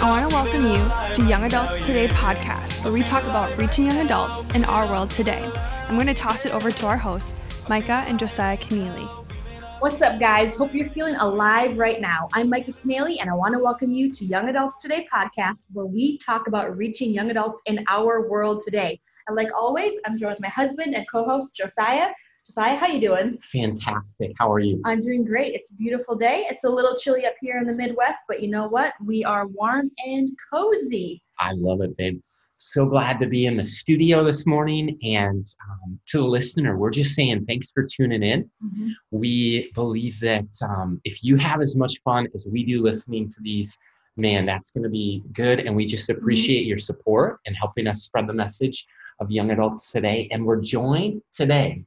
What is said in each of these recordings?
I want to welcome you to Young Adults Today podcast, where we talk about reaching young adults in our world today. I'm going to toss it over to our hosts, Micah and Josiah Keneally. What's up, guys? Hope you're feeling alive right now. I'm Micah Keneally, and I want to welcome you to Young Adults Today podcast, where we talk about reaching young adults in our world today. And like always, I'm joined with my husband and co-host Josiah. Josiah, how you doing? Fantastic. How are you? I'm doing great. It's a beautiful day. It's a little chilly up here in the Midwest, but you know what? We are warm and cozy. I love it, babe. So glad to be in the studio this morning. And um, to the listener, we're just saying thanks for tuning in. Mm-hmm. We believe that um, if you have as much fun as we do listening to these, man, that's going to be good. And we just mm-hmm. appreciate mm-hmm. your support and helping us spread the message of young adults today. And we're joined today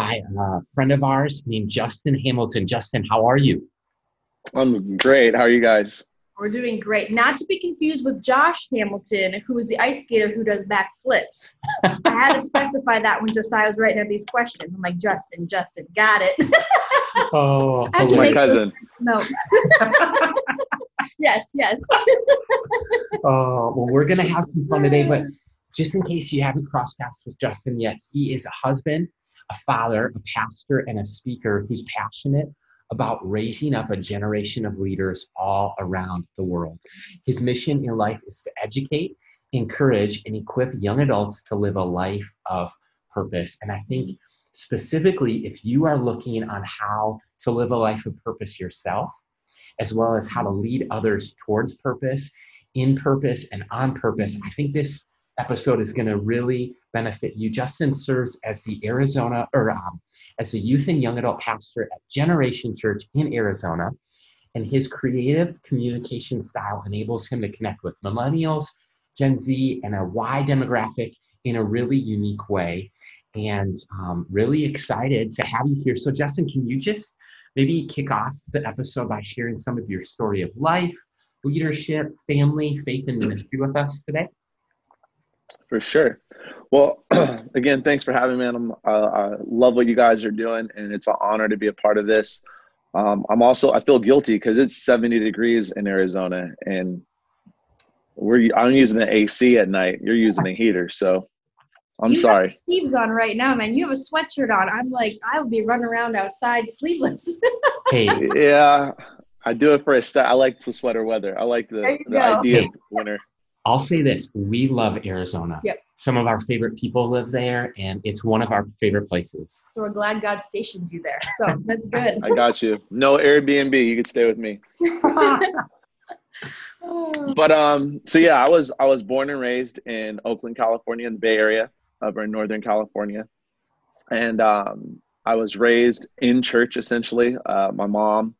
by a friend of ours named Justin Hamilton. Justin, how are you? I'm great. How are you guys? We're doing great. Not to be confused with Josh Hamilton, who is the ice skater who does backflips. I had to specify that when Josiah was writing up these questions. I'm like, Justin, Justin, got it. oh, that's my cousin. Notes. yes, yes. oh, well, we're going to have some fun today, but just in case you haven't crossed paths with Justin yet, he is a husband a father, a pastor, and a speaker who's passionate about raising up a generation of leaders all around the world. His mission in life is to educate, encourage, and equip young adults to live a life of purpose. And I think specifically, if you are looking on how to live a life of purpose yourself, as well as how to lead others towards purpose, in purpose, and on purpose, I think this episode is going to really benefit you. Justin serves as the Arizona or um, as a youth and young adult pastor at Generation Church in Arizona. And his creative communication style enables him to connect with millennials, Gen Z, and a wide demographic in a really unique way. And um, really excited to have you here. So, Justin, can you just maybe kick off the episode by sharing some of your story of life, leadership, family, faith, and ministry with us today? For sure. Well, again, thanks for having me. I'm, uh, I love what you guys are doing, and it's an honor to be a part of this. Um, I'm also I feel guilty because it's 70 degrees in Arizona, and we're I'm using the AC at night. You're using a heater, so I'm you sorry. Have sleeves on right now, man. You have a sweatshirt on. I'm like I would be running around outside sleeveless. hey, yeah, I do it for a stat. I like the sweater weather. I like the, the idea of winter. I'll say this we love Arizona. Yep. Some of our favorite people live there, and it's one of our favorite places. So we're glad God stationed you there. So that's good. I got you. No Airbnb. You could stay with me. but um, so yeah, I was I was born and raised in Oakland, California, in the Bay Area, over in Northern California, and um, I was raised in church essentially. Uh, my mom,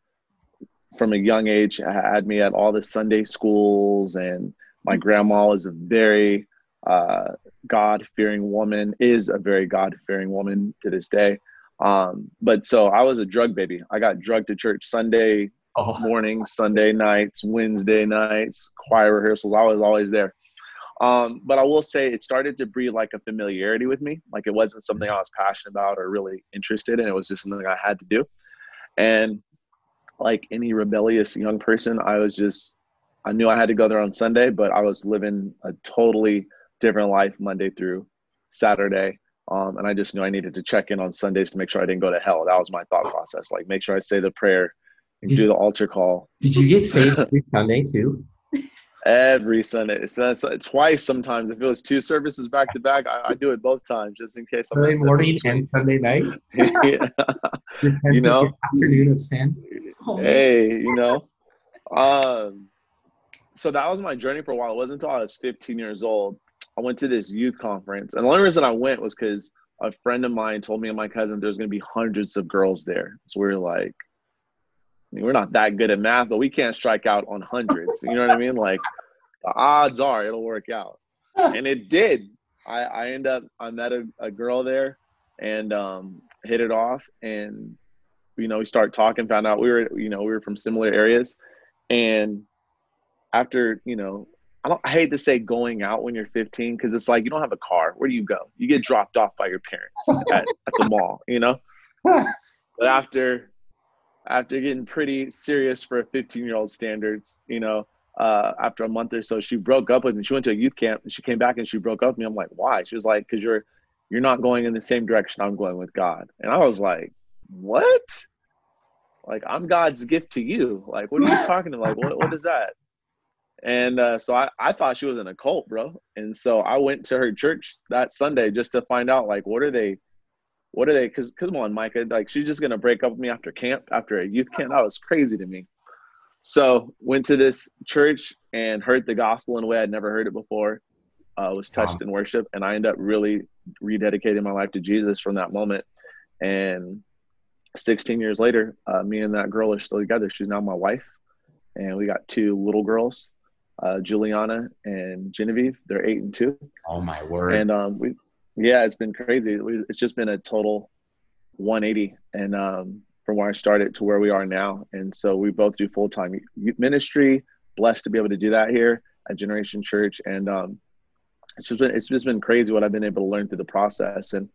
from a young age, had me at all the Sunday schools and my grandma was a very uh, God fearing woman, is a very God fearing woman to this day. Um, but so I was a drug baby. I got drugged to church Sunday oh. morning, Sunday nights, Wednesday nights, choir rehearsals. I was always there. Um, but I will say it started to breed like a familiarity with me. Like it wasn't something I was passionate about or really interested in. It was just something I had to do. And like any rebellious young person, I was just I knew I had to go there on Sunday, but I was living a totally different life Monday through Saturday. Um, and I just knew I needed to check in on Sundays to make sure I didn't go to hell. That was my thought process. Like, make sure I say the prayer and did do the altar call. Did you get saved every Sunday too? Every Sunday. So twice sometimes. If it was two services back to back, I, I do it both times just in case. Sunday morning and Sunday night. you know, afternoon of sin. Hey, you know. Um, so that was my journey for a while. It wasn't until I was 15 years old. I went to this youth conference, and the only reason I went was because a friend of mine told me and my cousin there's going to be hundreds of girls there. So we are like, I mean, we're not that good at math, but we can't strike out on hundreds. You know what I mean? Like, the odds are it'll work out, and it did. I I end up I met a, a girl there, and um, hit it off, and you know we start talking. Found out we were you know we were from similar areas, and after you know I don't I hate to say going out when you're 15 because it's like you don't have a car. Where do you go? You get dropped off by your parents at, at the mall, you know. but after after getting pretty serious for a 15 year old standards, you know, uh, after a month or so, she broke up with me. She went to a youth camp and she came back and she broke up with me. I'm like, why? She was like, because you're you're not going in the same direction I'm going with God. And I was like, what? Like I'm God's gift to you. Like what are you talking about? Like what what is that? And uh, so I, I thought she was in a cult, bro. And so I went to her church that Sunday just to find out like what are they what are they cause come on, Micah, like she's just gonna break up with me after camp, after a youth camp. That was crazy to me. So went to this church and heard the gospel in a way I'd never heard it before. Uh, was touched wow. in worship, and I ended up really rededicating my life to Jesus from that moment. And 16 years later, uh, me and that girl are still together. She's now my wife, and we got two little girls, uh, Juliana and Genevieve. They're eight and two. Oh my word! And um, we, yeah, it's been crazy. We, it's just been a total 180, and um, from where I started to where we are now. And so we both do full time ministry. Blessed to be able to do that here at Generation Church, and um, it's just been it's just been crazy what I've been able to learn through the process. And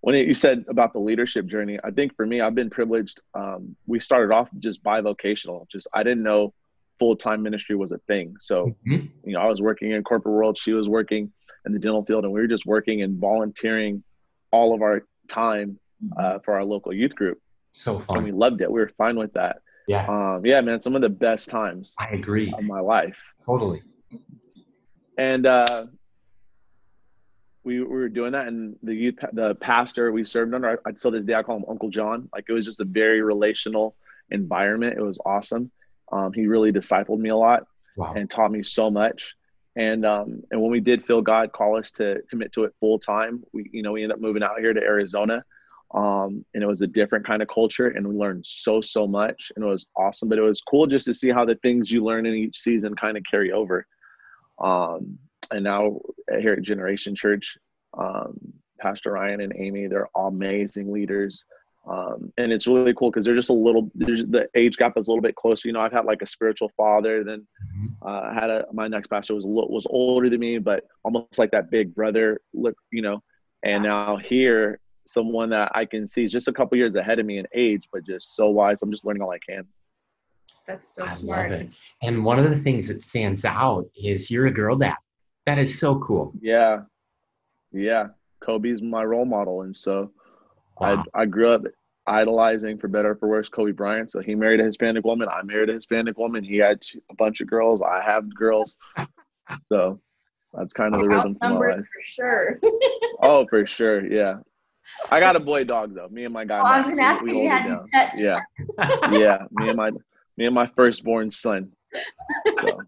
when you said about the leadership journey, I think for me, I've been privileged. Um, we started off just bivocational. Just I didn't know full time ministry was a thing. So mm-hmm. you know, I was working in corporate world. She was working in the dental field, and we were just working and volunteering all of our time mm-hmm. uh, for our local youth group. So fun. And we loved it. We were fine with that. Yeah. Um, yeah, man. Some of the best times. I agree. Of my life. Totally. And uh, we, we were doing that, and the youth, the pastor we served under, I, still this day I call him Uncle John. Like it was just a very relational environment. It was awesome. Um, he really discipled me a lot wow. and taught me so much. And um, and when we did feel God call us to commit to it full time, we you know we ended up moving out here to Arizona um, and it was a different kind of culture and we learned so so much and it was awesome but it was cool just to see how the things you learn in each season kind of carry over um, and now here at generation church um, pastor ryan and amy they're amazing leaders um, and it's really cool because they're just a little the age gap is a little bit closer you know i've had like a spiritual father then mm-hmm. uh, had a my next pastor was a little, was older than me but almost like that big brother look you know and now here someone that I can see is just a couple years ahead of me in age, but just so wise. I'm just learning all I can. That's so I smart. And one of the things that stands out is you're a girl dad. That is so cool. Yeah. Yeah. Kobe's my role model. And so wow. I, I grew up idolizing for better for worse Kobe Bryant. So he married a Hispanic woman. I married a Hispanic woman. He had a bunch of girls. I have girls. so that's kind of the rhythm for my life. For sure. oh, for sure. Yeah. I got a boy dog though. Me and my guy. Oh, I was gonna ask you had pets. Yeah, yeah. Me and my me and my firstborn son. So.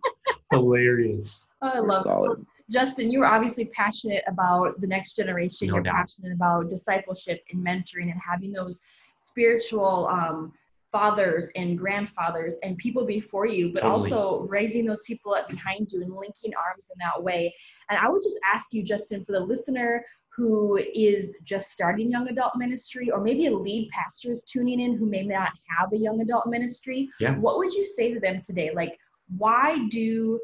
Hilarious. Oh, I love solid. It. Justin, you were obviously passionate about the next generation. No You're doubt. passionate about discipleship and mentoring and having those spiritual um, fathers and grandfathers and people before you, but totally. also raising those people up behind you and linking arms in that way. And I would just ask you, Justin, for the listener who is just starting young adult ministry, or maybe a lead pastor is tuning in who may not have a young adult ministry, yeah. what would you say to them today? Like, why do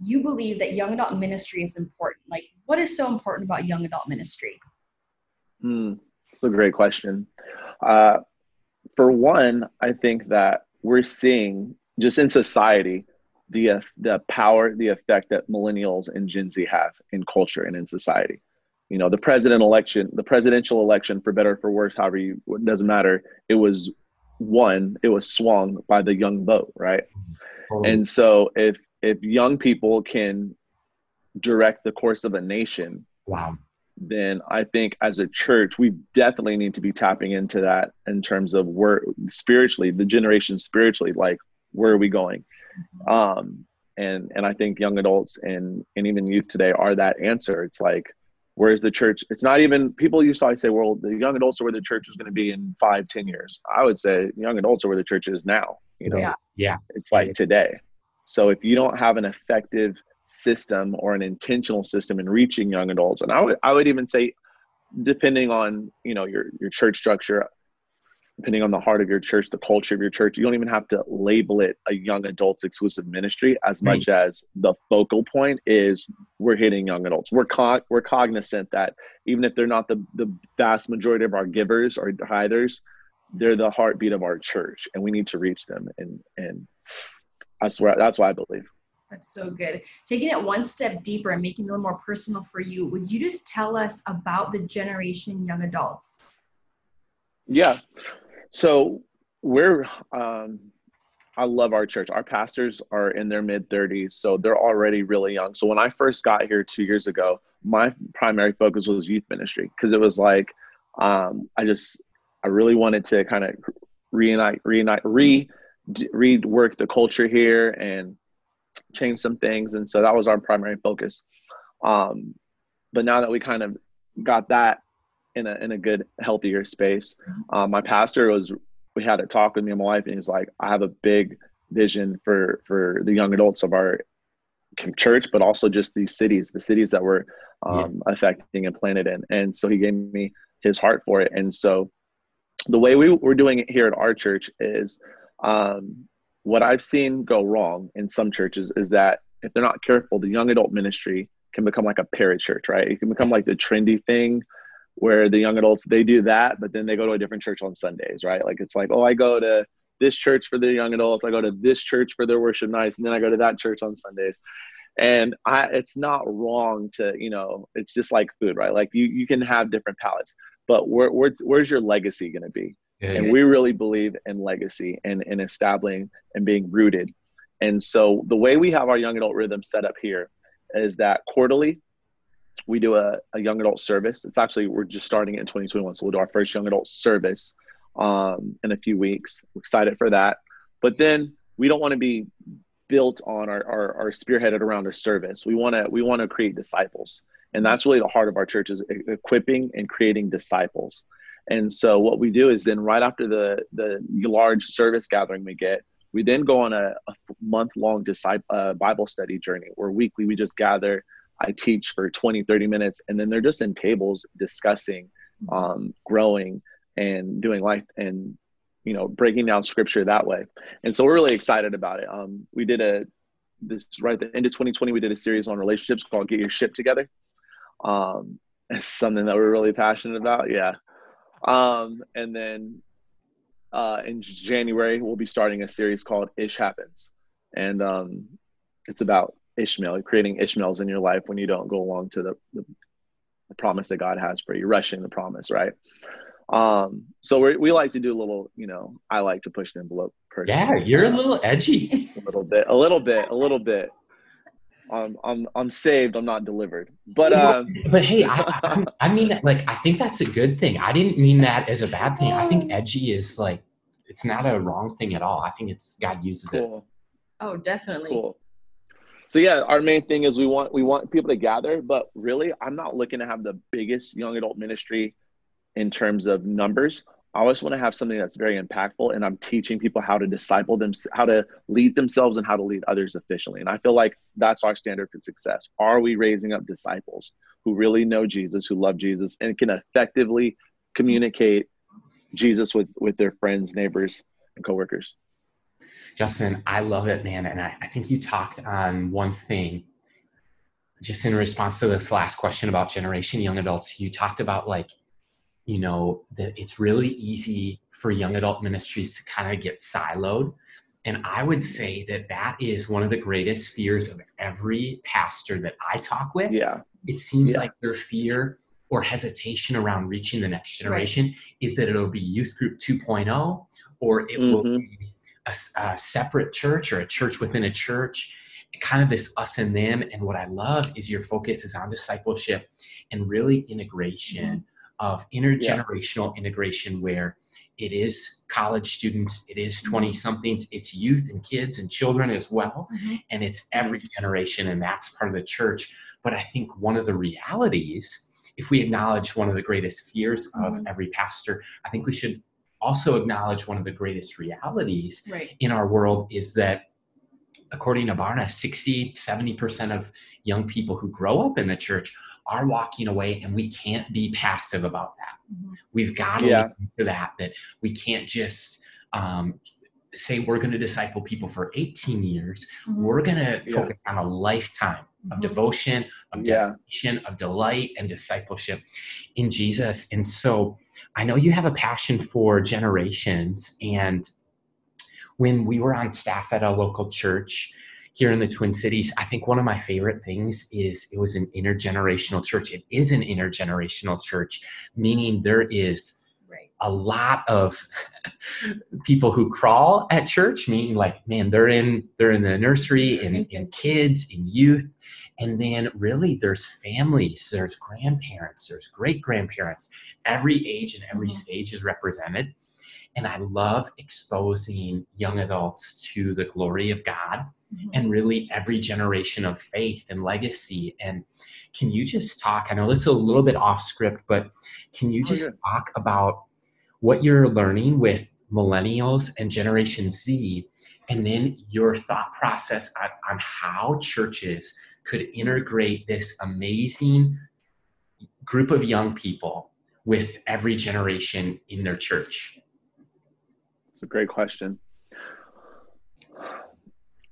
you believe that young adult ministry is important? Like, what is so important about young adult ministry? Hmm, that's a great question. Uh, for one, I think that we're seeing just in society the the power, the effect that millennials and Gen Z have in culture and in society. You know, the president election, the presidential election, for better or for worse, however you it doesn't matter. It was won, it was swung by the young vote, right? Mm-hmm. And so if if young people can direct the course of a nation, wow, then I think as a church, we definitely need to be tapping into that in terms of where spiritually, the generation spiritually, like where are we going? Mm-hmm. Um, and and I think young adults and and even youth today are that answer. It's like, where's the church? It's not even people used to always say, well, the young adults are where the church is going to be in five, ten years. I would say young adults are where the church is now. You know, yeah, yeah. it's like today. So if you don't have an effective system or an intentional system in reaching young adults. And I would I would even say, depending on you know your your church structure, depending on the heart of your church, the culture of your church, you don't even have to label it a young adults exclusive ministry as right. much as the focal point is we're hitting young adults. We're co- we're cognizant that even if they're not the the vast majority of our givers or tithers, they're the heartbeat of our church, and we need to reach them. And and I swear that's why I believe. That's so good. Taking it one step deeper and making it a little more personal for you, would you just tell us about the generation young adults? Yeah. So we're, um, I love our church. Our pastors are in their mid 30s, so they're already really young. So when I first got here two years ago, my primary focus was youth ministry because it was like, um, I just, I really wanted to kind of reunite, reunite, re, rework the culture here and change some things. And so that was our primary focus. Um, but now that we kind of got that in a, in a good, healthier space, um, my pastor was, we had a talk with me and my wife and he's like, I have a big vision for, for the young adults of our church, but also just these cities, the cities that we're um, yeah. affecting and planted in. And so he gave me his heart for it. And so the way we, we're doing it here at our church is um, what I've seen go wrong in some churches is that if they're not careful, the young adult ministry can become like a parachurch, right? It can become like the trendy thing where the young adults they do that, but then they go to a different church on Sundays, right? Like it's like, oh, I go to this church for the young adults, I go to this church for their worship nights, and then I go to that church on Sundays. And I, it's not wrong to, you know, it's just like food, right? Like you, you can have different palates, but where, where where's your legacy going to be? Yeah, and yeah. we really believe in legacy and in establishing and being rooted. And so the way we have our young adult rhythm set up here is that quarterly we do a, a young adult service. It's actually we're just starting it in 2021, so we'll do our first young adult service um, in a few weeks. We're excited for that. But then we don't want to be built on our, our, our spearheaded around a service. We want to we want to create disciples, and that's really the heart of our church is equipping and creating disciples. And so what we do is then right after the the large service gathering we get, we then go on a, a month long disciple uh, Bible study journey where weekly we just gather. I teach for 20, 30 minutes, and then they're just in tables discussing, um, growing, and doing life and you know breaking down scripture that way. And so we're really excited about it. Um, we did a this right at the end of 2020 we did a series on relationships called Get Your Ship Together. Um, it's something that we're really passionate about. Yeah. Um, and then uh, in January, we'll be starting a series called Ish Happens. And um, it's about Ishmael, creating Ishmaels in your life when you don't go along to the, the, the promise that God has for you, rushing the promise, right? Um, so we we like to do a little, you know, I like to push the envelope. Personally. Yeah, you're a little edgy. a little bit, a little bit, a little bit. I'm I'm I'm saved. I'm not delivered. But um, but hey, I, I mean, like I think that's a good thing. I didn't mean that as a bad thing. I think edgy is like it's not a wrong thing at all. I think it's God uses cool. it. Oh, definitely. Cool. So yeah, our main thing is we want we want people to gather, but really, I'm not looking to have the biggest young adult ministry in terms of numbers. I always want to have something that's very impactful, and I'm teaching people how to disciple them, how to lead themselves, and how to lead others efficiently. And I feel like that's our standard for success. Are we raising up disciples who really know Jesus, who love Jesus, and can effectively communicate Jesus with with their friends, neighbors, and coworkers? Justin, I love it, man, and I, I think you talked on one thing just in response to this last question about generation young adults. You talked about like you know that it's really easy for young adult ministries to kind of get siloed and i would say that that is one of the greatest fears of every pastor that i talk with yeah it seems yeah. like their fear or hesitation around reaching the next generation right. is that it'll be youth group 2.0 or it mm-hmm. will be a, a separate church or a church within a church kind of this us and them and what i love is your focus is on discipleship and really integration mm-hmm of intergenerational yeah. integration where it is college students, it is 20 mm-hmm. somethings, it's youth and kids and children as well, mm-hmm. and it's every generation, and that's part of the church. But I think one of the realities, if we acknowledge one of the greatest fears of mm-hmm. every pastor, I think we should also acknowledge one of the greatest realities right. in our world is that according to Barna, 60, 70% of young people who grow up in the church are walking away and we can't be passive about that. Mm-hmm. We've got to yeah. to that, that we can't just um, say we're going to disciple people for 18 years. Mm-hmm. We're going to yeah. focus on a lifetime of mm-hmm. devotion, of dedication, yeah. of delight and discipleship in Jesus. And so I know you have a passion for generations. And when we were on staff at a local church, here in the Twin Cities, I think one of my favorite things is it was an intergenerational church. It is an intergenerational church, meaning there is. A lot of people who crawl at church meaning like man they're in they're in the nursery and, and kids and youth and then really there's families there's grandparents there's great grandparents every age and every Mhm. stage is represented and i love exposing young adults to the glory of god Mhm. and really every generation of faith and legacy. And can you just talk? I know this is a little bit off script, but can you Oh, just yeah. talk about what you're learning with millennials and Generation Z, and then your thought process on, on how churches could integrate this amazing group of young people with every generation in their church? It's a great question.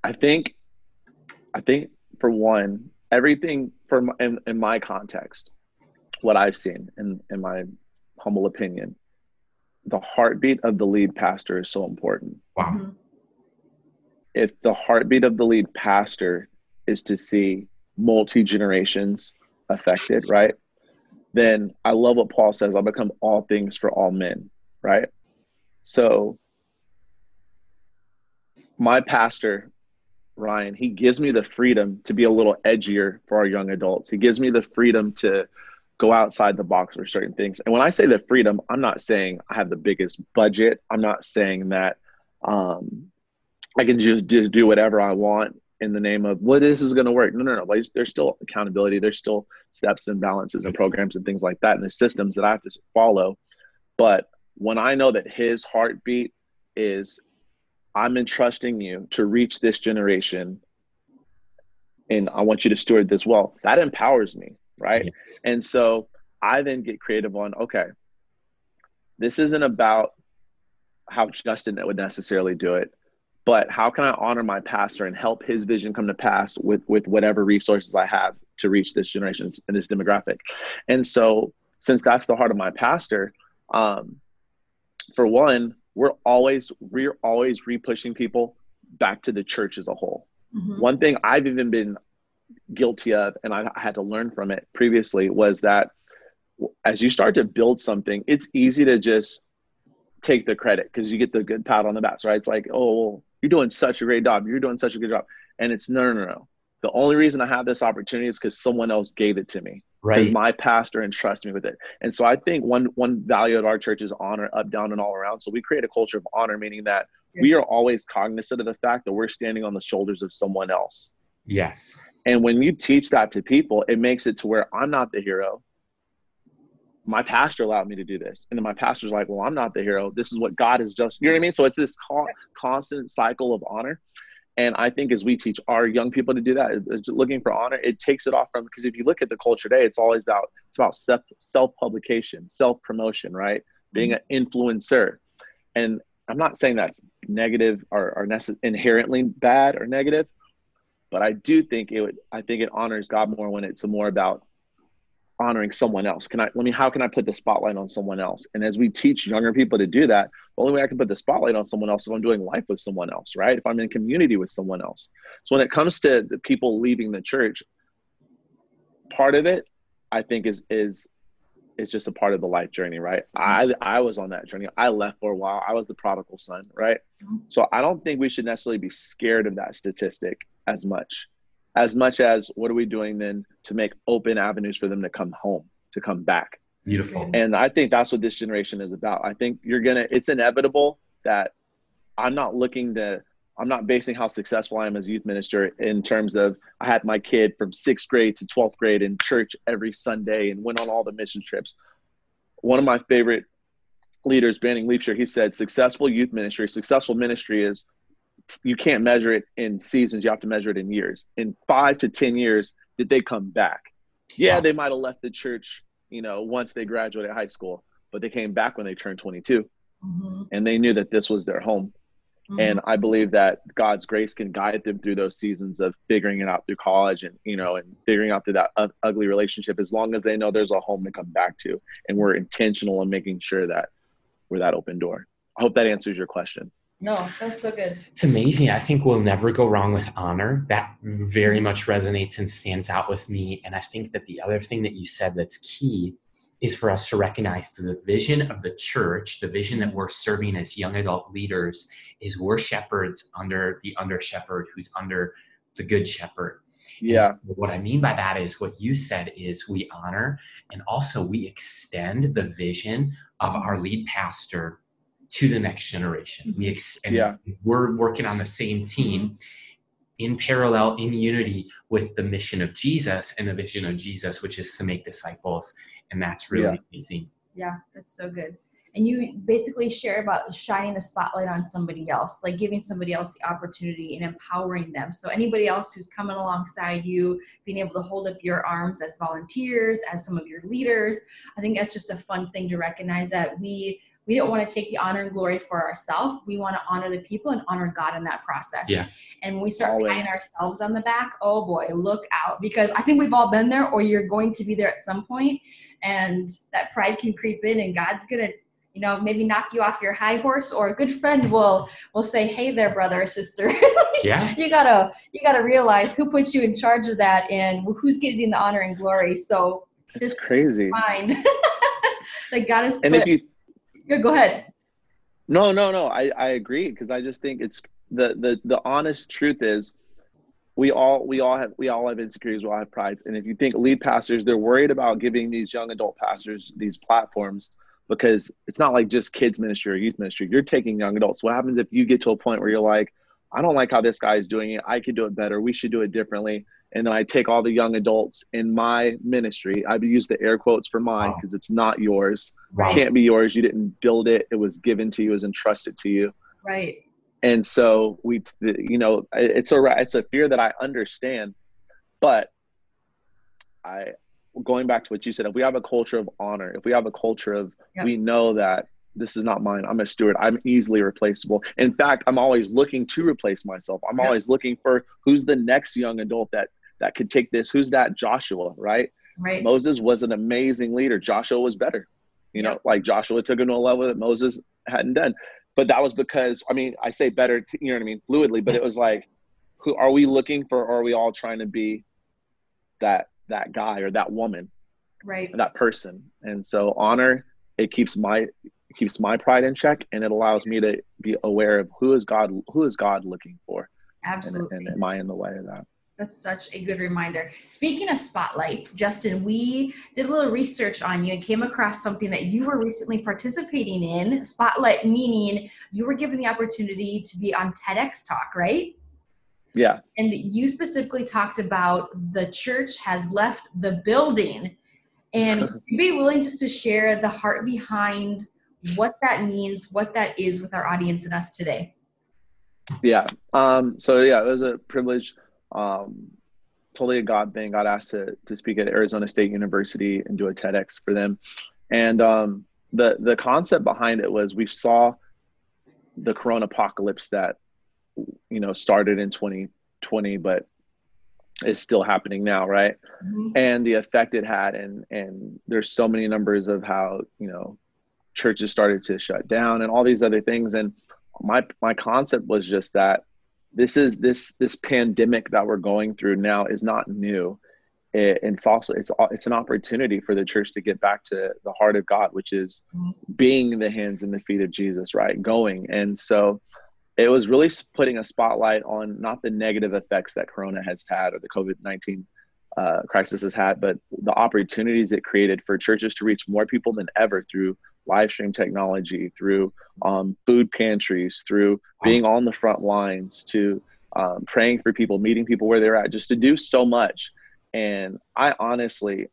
I think, I think for one, everything from in, in my context, what I've seen in, in my humble opinion, the heartbeat of the lead pastor is so important. Wow. Mhm. If the heartbeat of the lead pastor is to see multi generations affected, right? Then I love what Paul says I'll become all things for all men, right? So, my pastor, Ryan, he gives me the freedom to be a little edgier for our young adults. He gives me the freedom to go outside the box for certain things. And when I say the freedom, I'm not saying I have the biggest budget. I'm not saying that um, I can just, just do whatever I want in the name of well, this is going to work. No, no, no. Like, there's still accountability. There's still steps and balances and programs and things like that, and there's systems that I have to follow. But when I know that his heartbeat is, I'm entrusting you to reach this generation, and I want you to steward this well. That empowers me, right? Yes. And so I then get creative on okay, this isn't about how Justin would necessarily do it, but how can I honor my pastor and help his vision come to pass with with whatever resources I have to reach this generation and this demographic. And so since that's the heart of my pastor, um, for one, we're always we're always re-pushing people back to the church as a whole. Mhm. One thing I've even been guilty of, and I, I had to learn from it previously, was that as you start to build something, it's easy to just take the credit because you get the good pat on the back, right? It's like, oh, you're doing such a great job. You're doing such a good job. And it's no, no, no. The only reason I have this opportunity is because someone else gave it to me. Right. Because Right. my pastor entrusted me with it. And so I think one one value of our church is honor up, down, and all around. So we create a culture of honor, meaning that we are always cognizant of the fact that we're standing on the shoulders of someone else. Yes. And when you teach that to people, it makes it to where I'm not the hero. My pastor allowed me to do this. And then my pastor's like, well, I'm not the hero. This is what God has just, you know what I mean? So it's this con- constant cycle of honor. And I think as we teach our young people to do that, uh, uh, looking for honor, it takes it off from, because if you look at the culture today, it's always about, it's about self, self-publication, self-promotion, right? Being an influencer. And I'm not saying that's negative or, or necess- inherently bad or negative, but I do think it would. I think it honors God more when it's more about honoring someone else. Can I? Let me. How can I put the spotlight on someone else? And as we teach younger people to do that, the only way I can put the spotlight on someone else is if I'm doing life with someone else, right? If I'm in community with someone else. So when it comes to the people leaving the church, part of it, I think, is is is just a part of the life journey, right? I I was on that journey. I left for a while. I was the prodigal son, right? Mhm. So I don't think we should necessarily be scared of that statistic as much, as much as what are we doing then to make open avenues for them to come home, to come back. Beautiful. And I think that's what this generation is about. I think you're gonna. It's inevitable that I'm not looking to. I'm not basing how successful I am as a youth minister in terms of I had my kid from sixth grade to 12th grade in church every Sunday and went on all the mission trips. One of my favorite leaders, Banning Liebscher, he said, successful youth ministry, successful ministry is you can't measure it in seasons, you have to measure it in years. In five to 10 years, did they come back? Yeah, Wow. they might have left the church, you know, once they graduated high school, but they came back when they turned 22 Mhm. and they knew that this was their home. Mhm. And I believe that God's grace can guide them through those seasons of figuring it out through college and, you know, and figuring out through that u- ugly relationship as long as they know there's a home to come back to. And we're intentional in making sure that we're that open door. I hope that answers your question. No, that's so good. It's amazing. I think we'll never go wrong with honor. That very much resonates and stands out with me. And I think that the other thing that you said that's key is for us to recognize the vision of the church, the vision that we're serving as young adult leaders, is we're shepherds under the under shepherd who's under the good shepherd. Yeah. So what I mean by that is what you said is we honor and also we extend the vision of our lead pastor to the next generation. We ex- and Yeah. we're working on the same team in parallel, in unity with the mission of Jesus and the vision of Jesus, which is to make disciples. And that's really Yeah. amazing. Yeah, that's so good. And you basically share about shining the spotlight on somebody else, like giving somebody else the opportunity and empowering them. So anybody else who's coming alongside you, being able to hold up your arms as volunteers, as some of your leaders, I think that's just a fun thing to recognize that we we don't want to take the honor and glory for ourselves. We want to honor the people and honor God in that process. Yeah. And when we start Always. patting ourselves on the back, oh boy, look out because I think we've all been there or you're going to be there at some point and that pride can creep in and god's gonna you know maybe knock you off your high horse or a good friend will will say hey there brother or sister Yeah. you gotta you gotta realize who put you in charge of that and who's getting the honor and glory so It's just crazy. mind like god is And if you go ahead No, no, no. I, I agree because I just think it's the, the the honest truth is we all we all have we all have insecurities, we all have prides. And if you think lead pastors, they're worried about giving these young adult pastors these platforms because it's not like just kids ministry or youth ministry. You're taking young adults. What happens if you get to a point where you're like, I don't like how this guy is doing it. I could do it better. We should do it differently. And then I take all the young adults in my ministry. I use the air quotes for mine Wow. because it's not yours Wow. can't be yours. You didn't build it. It was given to you. It was entrusted to you. right And so we, you know, it's a it's a fear that I understand, but I going back to what you said. If we have a culture of honor, if we have a culture of Yep. we know that this is not mine. I'm a steward. I'm easily replaceable. In fact, I'm always looking to replace myself. I'm Yep. always looking for who's the next young adult that that could take this. Who's that Joshua, right? right Moses was an amazing leader. Joshua was better. You know, like Joshua took him to a level that Moses hadn't done. But that was because, I mean, I say better, t- you know what I mean, fluidly, but it was like, who are we looking for? Or are we all trying to be that that guy or that woman, right that person? And so honor, it keeps my it keeps my pride in check and it allows me to be aware of who is God who is God looking for and, absolutely and am I in the way of that? That's such a good reminder. Speaking of spotlights, Justin, we did a little research on you and came across something that you were recently participating in. Spotlight meaning you were given the opportunity to be on TEDx Talk, right? Yeah. And you specifically talked about the church has left the building. And would be willing just to share the heart behind what that means, what that is with our audience and us today? Yeah. Um, so yeah, it was a privilege. Um, totally a God thing. Got asked to to speak at Arizona State University and do a TEDx for them. And um, the the concept behind it was we saw the corona apocalypse that you know started in 2020, but is still happening now, right? Mhm. and the effect it had and and there's so many numbers of how you know churches started to shut down and all these other things and my my concept was just that this is this this pandemic that we're going through now is not new. It, it's also it's it's an opportunity for the church to get back to the heart of God which is being the hands and the feet of Jesus right? Going. And so it was really putting a spotlight on not the negative effects that corona has had or the covid-19 uh, crisis has had, but the opportunities it created for churches to reach more people than ever through live stream technology, through um, food pantries, through being on the front lines, to um, praying for people, meeting people where they're at, just to do so much. And I honestly,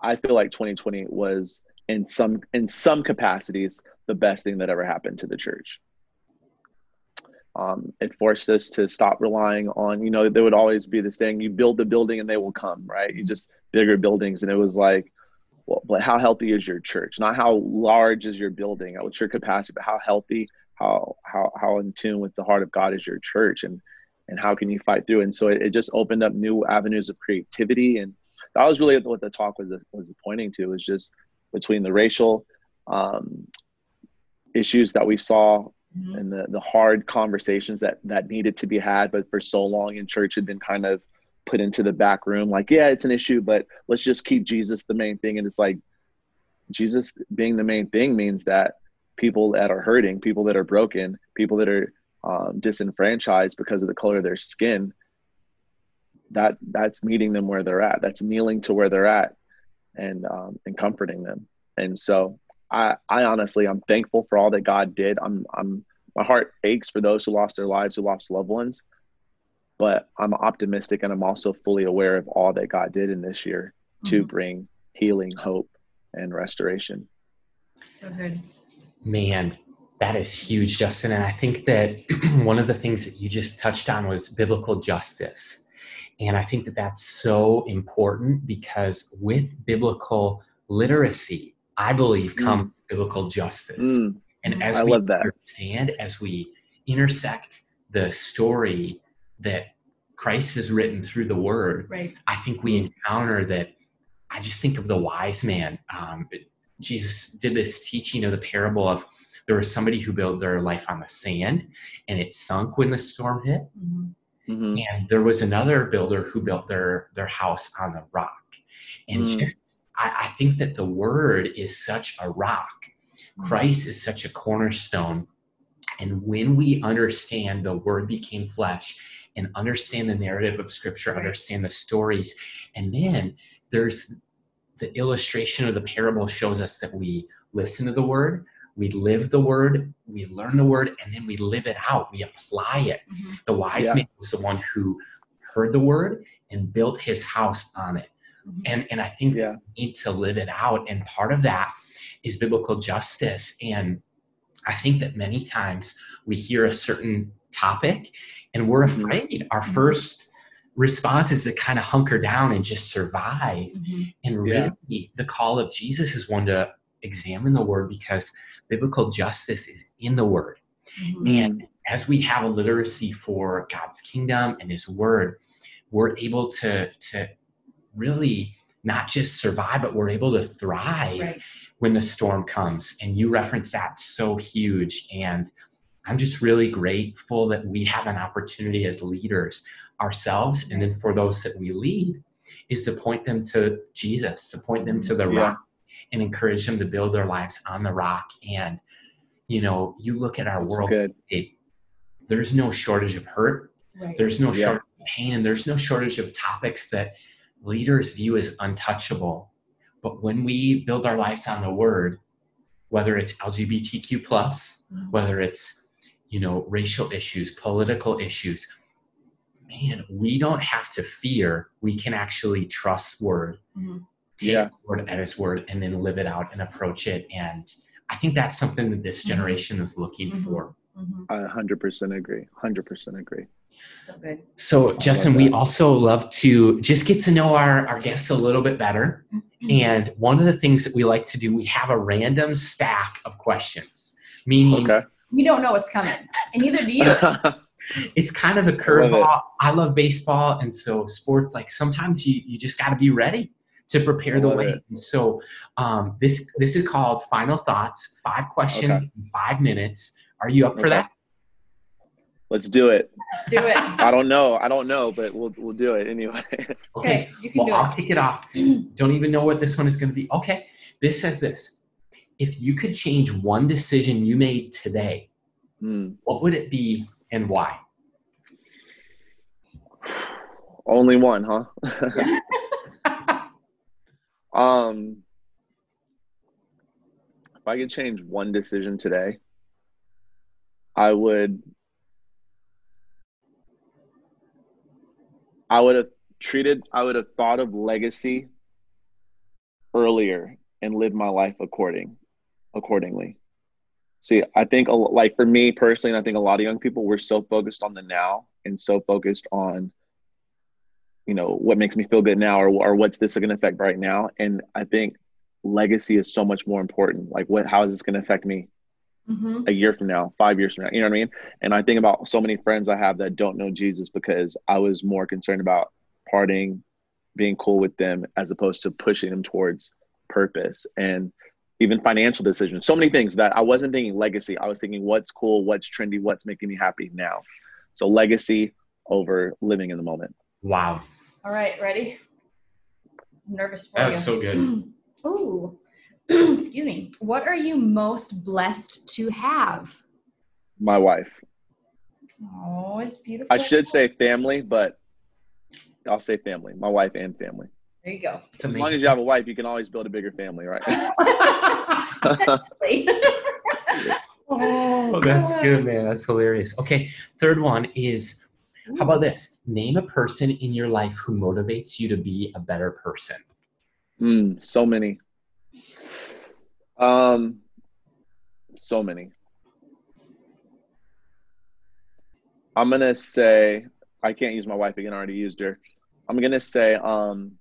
I feel like 2020 was in some in some capacities the best thing that ever happened to the church. Um, it forced us to stop relying on you know there would always be this thing you build the building and they will come right? You just bigger buildings. And it was like well but how healthy is your church? Not how large is your building what's your capacity but how healthy how how how in tune with the heart of god is your church and and how can you fight through and so it, it just opened up new avenues of creativity. And that was really what the talk was was pointing to was just between the racial um, issues that we saw Mhm. and the, the hard conversations that that needed to be had but for so long in church had been kind of put into the back room like yeah it's an issue but let's just keep jesus the main thing and it's like jesus being the main thing means that people that are hurting people that are broken people that are um, disenfranchised because of the color of their skin that that's meeting them where they're at that's kneeling to where they're at and um, and comforting them and so I, I honestly I'm thankful for all that God did. I'm I'm my heart aches for those who lost their lives, who lost loved ones. But I'm optimistic and I'm also fully aware of all that God did in this year to Mhm. bring healing, hope, and restoration. So good. Man, that is huge, Justin. And I think that one of the things that you just touched on was biblical justice. And I think that that's so important because with biblical literacy, I believe Mm. comes biblical justice. Mm, And as I we love that. understand, as we intersect the story that Christ is written through the word, Right. I think we encounter that. I just think of the wise man. Um, Jesus did this teaching of the parable of there was somebody who built their life on the sand and it sunk when the storm hit. Mhm. mhm. And there was another builder who built their, their house on the rock. And Mm. just, I, I think that the word is such a rock. Christ is such a cornerstone. And when we understand the word became flesh and understand the narrative of scripture, understand the stories, and then there's the illustration of the parable shows us that we listen to the word, we live the word, we learn the word, and then we live it out. We apply it. Mhm. The wise Yeah. man was the one who heard the word and built his house on it. Mhm. And and I think Yeah. we need to live it out. And part of that is biblical justice. And I think that many times we hear a certain topic and we're Mhm. afraid. Our Mhm. first response is to kind of hunker down and just survive. Mhm. And Yeah. really, the call of Jesus is one to examine the word because biblical justice is in the word. Mhm. And as we have a literacy for God's kingdom and His Word, we're able to to really not just survive, but we're able to thrive Right. when the storm comes. And you reference that so huge. And I'm just really grateful that we have an opportunity as leaders ourselves, and then for those that we lead, is to point them to Jesus, to point them to the Yeah. rock, and encourage them to build their lives on the rock. And you know, you look at our That's world good. it, there's no shortage of hurt Right. there's no Yeah. shortage of pain and there's no shortage of topics that leaders view as untouchable but when we build our lives on the word whether it's lgbtq plus Mhm. whether it's you know racial issues political issues man we don't have to fear we can actually trust word Mhm. take Yeah. word at his word and then live it out and approach it and i think that's something that this Mhm. generation is looking Mhm. for Mhm. I 100% agree. 100% agree. So good. So, Justin, we also love to just get to know our, our guests a little bit better. Mm-hmm. And one of the things that we like to do, we have a random stack of questions, meaning Okay. We don't know what's coming, and neither do you. it's kind of a love curveball. I love baseball. And so, sports, like sometimes you, you just got to be ready to prepare the way. it. And so, um, this, this is called Final Thoughts, five questions Okay. in five minutes. Are you up for that? Let's do it. Let's do it. I don't know. I don't know, but we'll we'll do it anyway. Okay, you can well, do I'll it. kick it off. Don't even know what this one is going to be. Okay, this says this. If you could change one decision you made today, Hmm. what would it be and why? Only one, huh? um, if I could change one decision today, I would. I would have treated. I would have thought of legacy earlier and lived my life according, accordingly. See, I think like for me personally, and I think a lot of young people, we're so focused on the now and so focused on you know what makes me feel good now or, or what's this going to affect right now. And i think legacy is so much more important. Like what how is this going to affect me Mhm. a year from now five years from now? You know what i mean? And i think about so many friends i have that don't know jesus because i was more concerned about partying being cool with them as opposed to pushing them towards purpose. And even financial decisions, so many things that I wasn't thinking legacy. I was thinking what's cool, what's trendy, what's making me happy now. So legacy over living in the moment. Wow. All right, ready? I'm nervous for That's you. so good. Ooh. Excuse me. What are you most blessed to have? My wife. Oh, it's beautiful. I should say family, but I'll say family. My wife and family. There you go. It's As long as you have a wife, you can always build a bigger family, right? Essentially. Oh, that's good, man. That's hilarious. Okay, third one is how about this? Name a person in your life who motivates you to be a better person. Mm, so many. Um, so many. I'm gonna say I can't use my wife again. I already used her. I'm gonna say um.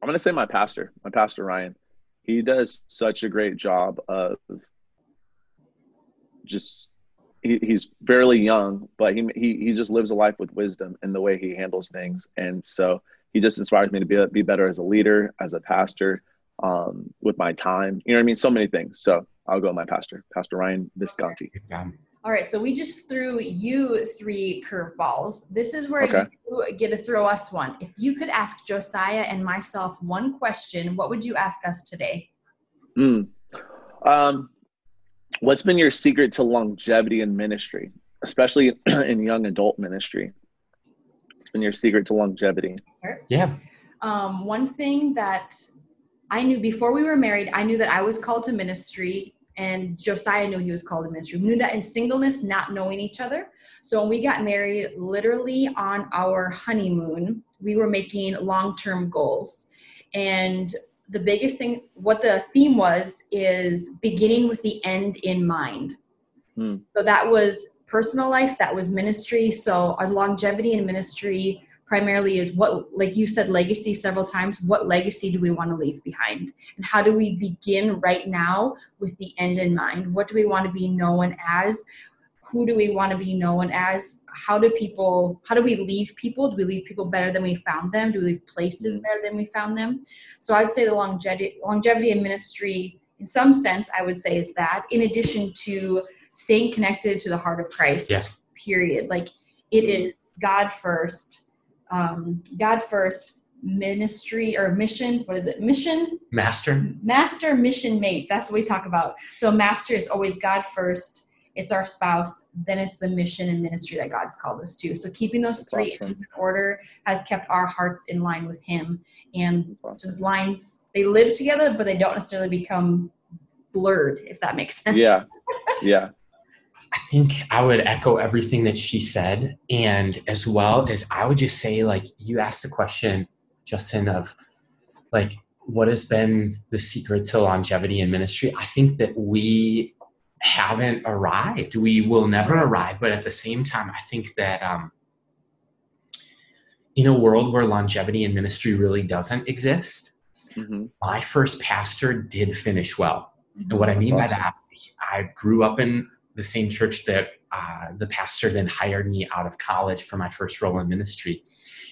I'm gonna say my pastor, my pastor Ryan. He does such a great job of just. He, he's fairly young, but he, he he just lives a life with wisdom in the way he handles things, and so he just inspires me to be be better as a leader, as a pastor, um, with my time. You know what I mean? So many things. So I'll go with my pastor, Pastor Ryan Visconti. Um, All right, so we just threw you three curveballs. This is where Okay. you get to throw us one. If you could ask Josiah and myself one question, what would you ask us today? Mm. Um, what's been your secret to longevity in ministry, especially in young adult ministry? What's been your secret to longevity? yeah. Um, one thing that I knew before we were married, I knew that I was called to ministry, and Josiah knew he was called to ministry. We knew that in singleness, not knowing each other. So when we got married, literally on our honeymoon, we were making long term goals. And the biggest thing, what the theme was, is beginning with the end in mind. Hmm. So that was personal life, that was ministry. So our longevity in ministry primarily is what like you said legacy several times what legacy do we want to leave behind? And how do we begin right now with the end in mind? What do we want to be known as? Who do we want to be known as? How do people how do we leave people? Do we leave people better than we found them? Do we leave places mm-hmm. better than we found them? So i'd say the longevity longevity in ministry in some sense i would say is that in addition to staying connected to the heart of christ Yeah. period. Like it is god first um, God first ministry or mission. What is it? Mission, Master. master, mission, mate. That's what we talk about. So, master is always God first. It's our spouse. Then it's the mission and ministry that God's called us to. So, keeping those That's three awesome. in order has kept our hearts in line with Him. And awesome. those lines, they live together, but they don't necessarily become blurred, if that makes sense. Yeah, yeah. I think I would echo everything that she said. And as well as I would just say, like, you asked the question, Justin, of like, what has been the secret to longevity in ministry? I think that we haven't arrived. We will never arrive. But at the same time, I think that um, in a world where longevity in ministry really doesn't exist, hmm my first pastor did finish well. Mm-hmm. And what I mean by awesome. that, I grew up in the same church that uh, the pastor then hired me out of college for my first role in ministry.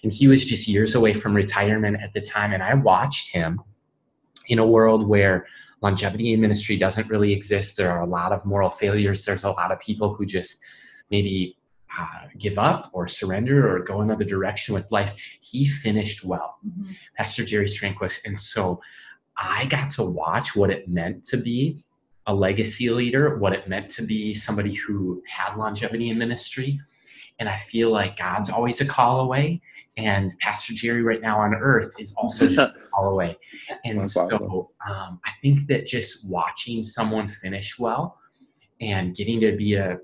And he was just years away from retirement at the time. And I watched him in a world where longevity in ministry doesn't really exist. There are a lot of moral failures. There's a lot of people who just maybe uh, give up or surrender or go another direction with life. He finished well. Mhm. Pastor Jerry Strangquist. And so I got to watch what it meant to be a legacy leader, what it meant to be somebody who had longevity in ministry. And I feel like God's always a call away. And Pastor Jerry right now on earth is also just a call away. And That's so awesome. um, I think that just watching someone finish well and getting to be a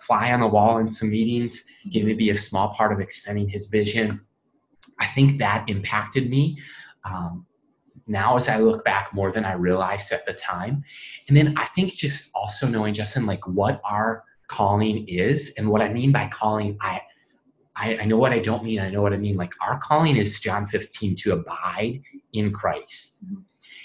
fly on the wall in some meetings, getting to be a small part of extending his vision, I think that impacted me. Um, now, as I look back more than I realized at the time. And then I think just also knowing, Justin, like what our calling is and what I mean by calling, I, I, I know what I don't mean. I know what I mean. Like our calling is John 15 to abide in Christ. Mhm.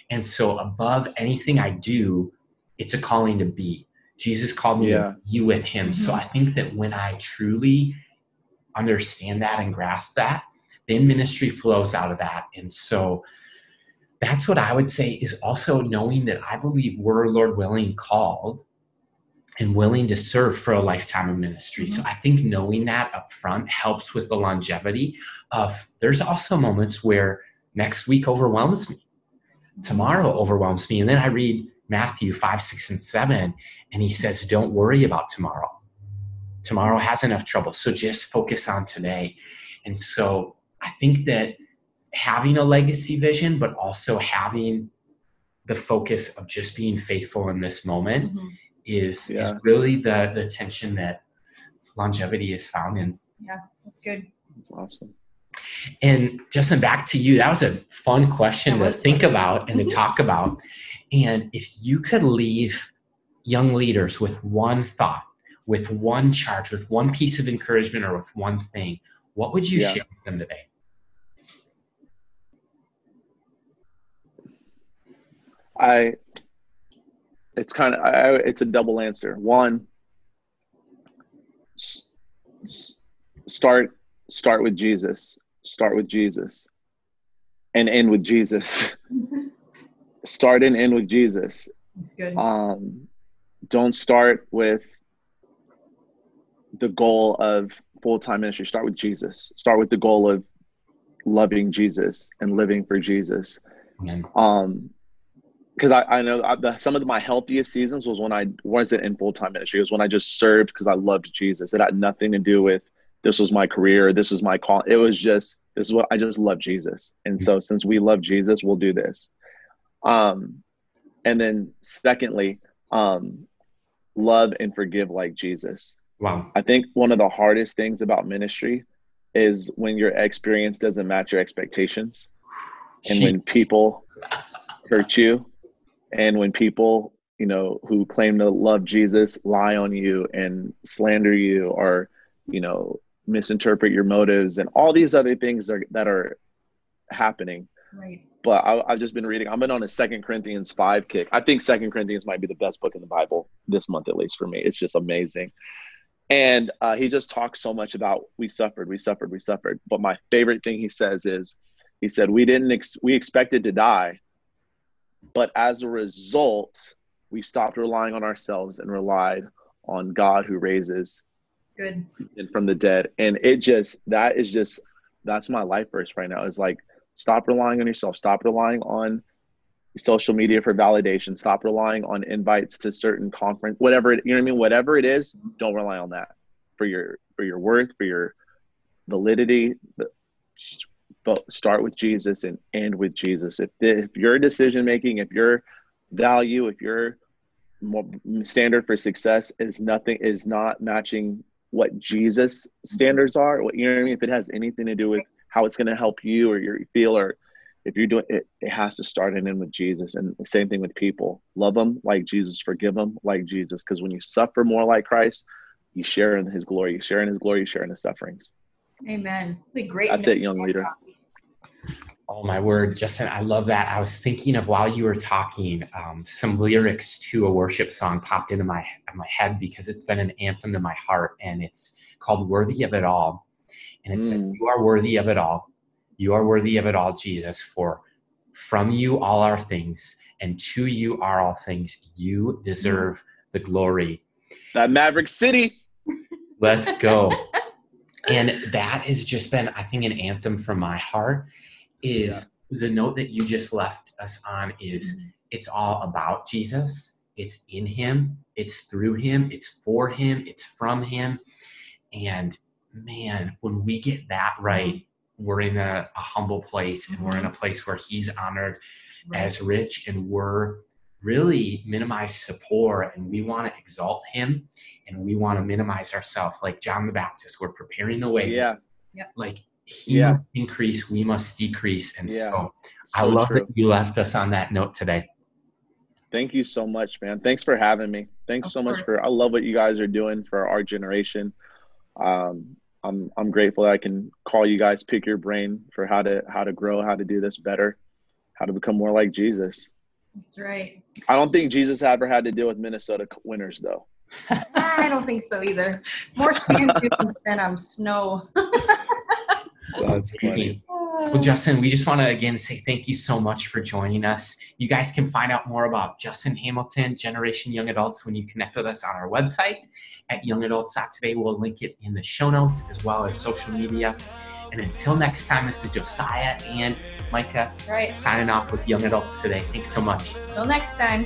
And so above anything I do, it's a calling to be. Jesus called me Yeah. to be with him. So Mhm. I think that when I truly understand that and grasp that, then ministry flows out of that. And so that's what I would say is also knowing that I believe we're, Lord willing, called and willing to serve for a lifetime of ministry. Mm-hmm. So I think knowing that up front helps with the longevity of there's also moments where next week overwhelms me. Tomorrow overwhelms me. And then I read Matthew 5, 6, and 7, and he says, Don't worry about tomorrow. Tomorrow has enough trouble. So just focus on today. And so I think that having a legacy vision, but also having the focus of just being faithful in this moment mm-hmm. is, yeah. is really the, the tension that longevity is found in. Yeah, that's good. That's awesome. And Justin, back to you. That was a fun question to think fun. about and to talk about. And if you could leave young leaders with one thought, with one charge, with one piece of encouragement, or with one thing, what would you yeah. share with them today? I, it's kind of, I, it's a double answer. One, start, start with Jesus. Start with Jesus, and end with Jesus. start and end with Jesus. That's good. Um, don't start with the goal of full time ministry. Start with Jesus. Start with the goal of loving Jesus and living for Jesus. Amen. Um, because I, I know I, the, some of my healthiest seasons was when I wasn't in full time ministry. It was when I just served because I loved Jesus. It had nothing to do with this was my career, this is my call. It was just this is what I just love Jesus. And so since we love Jesus, we'll do this. Um, and then secondly, um, love and forgive like Jesus. Wow. I think one of the hardest things about ministry is when your experience doesn't match your expectations. And when people hurt you and when people, you know, who claim to love Jesus lie on you and slander you or, you know, misinterpret your motives and all these other things are, that are happening. Right but I, have just been reading. I've been on a Second Corinthians five kick. I think Second Corinthians might be the best book in the Bible this month, at least for me. It's just amazing. And uh, he just talks so much about we suffered, we suffered, we suffered. But my favorite thing he says is, he said we didn't ex- we expected to die, but as a result, we stopped relying on ourselves and relied on God who raises good from the dead. And it just that is just that's my life verse right now. Is like Stop relying on yourself. Stop relying on social media for validation. Stop relying on invites to certain conference, whatever it, you know what I mean. Whatever it is, don't rely on that for your for your worth, for your validity. But start with Jesus and end with Jesus. If if your decision making, if your value, if your standard for success is nothing is not matching what Jesus standards are, what you know what I mean. If it has anything to do with how it's going to help you or you feel or if you're doing it, it has to start and end with Jesus. And the same thing with people. Love them like Jesus, forgive them like Jesus. Because when you suffer more like Christ, you share in his glory. You share in his glory, you share in his sufferings. Amen. Be great. That's it, young leader. Oh my word, Justin, I love that. I was thinking of while you were talking, um, some lyrics to a worship song popped into my my head because it's been an anthem to my heart, and it's called "Worthy of It All." And it mm. said, You are worthy of it all. You are worthy of it all, Jesus, for from you all are things, and to you are all things. You deserve the glory. That Maverick City. Let's go. and that has just been, I think, an anthem from my heart. Is yeah. the note that you just left us on is mm-hmm. it's all about Jesus. It's in him, it's through him, it's for him, it's from him. And man, when we get that right, we're in a, a humble place and we're in a mm-hmm. place where he's honored right. as rich and we're really minimize support and we want to exalt him and we want to minimize ourselves like john the baptist we're preparing the way yeah like he yeah. must increase we must decrease and yeah. so, so i love true. that you left us on that note today thank you so much man thanks for having me thanks of so course. much for i love what you guys are doing for our generation um, I'm I'm grateful that I can call you guys, pick your brain for how to how to grow, how to do this better, how to become more like Jesus. That's right. I don't think Jesus ever had to deal with Minnesota winters though. I don't think so either. More sand dunes than um snow. That's funny. Well, Justin, we just want to again say thank you so much for joining us. You guys can find out more about Justin Hamilton, Generation Young Adults, when you connect with us on our website at youngadults.today. We'll link it in the show notes as well as social media. And until next time, this is Josiah and Micah Right. signing off with Young Adults Today. Thanks so much. Until next time.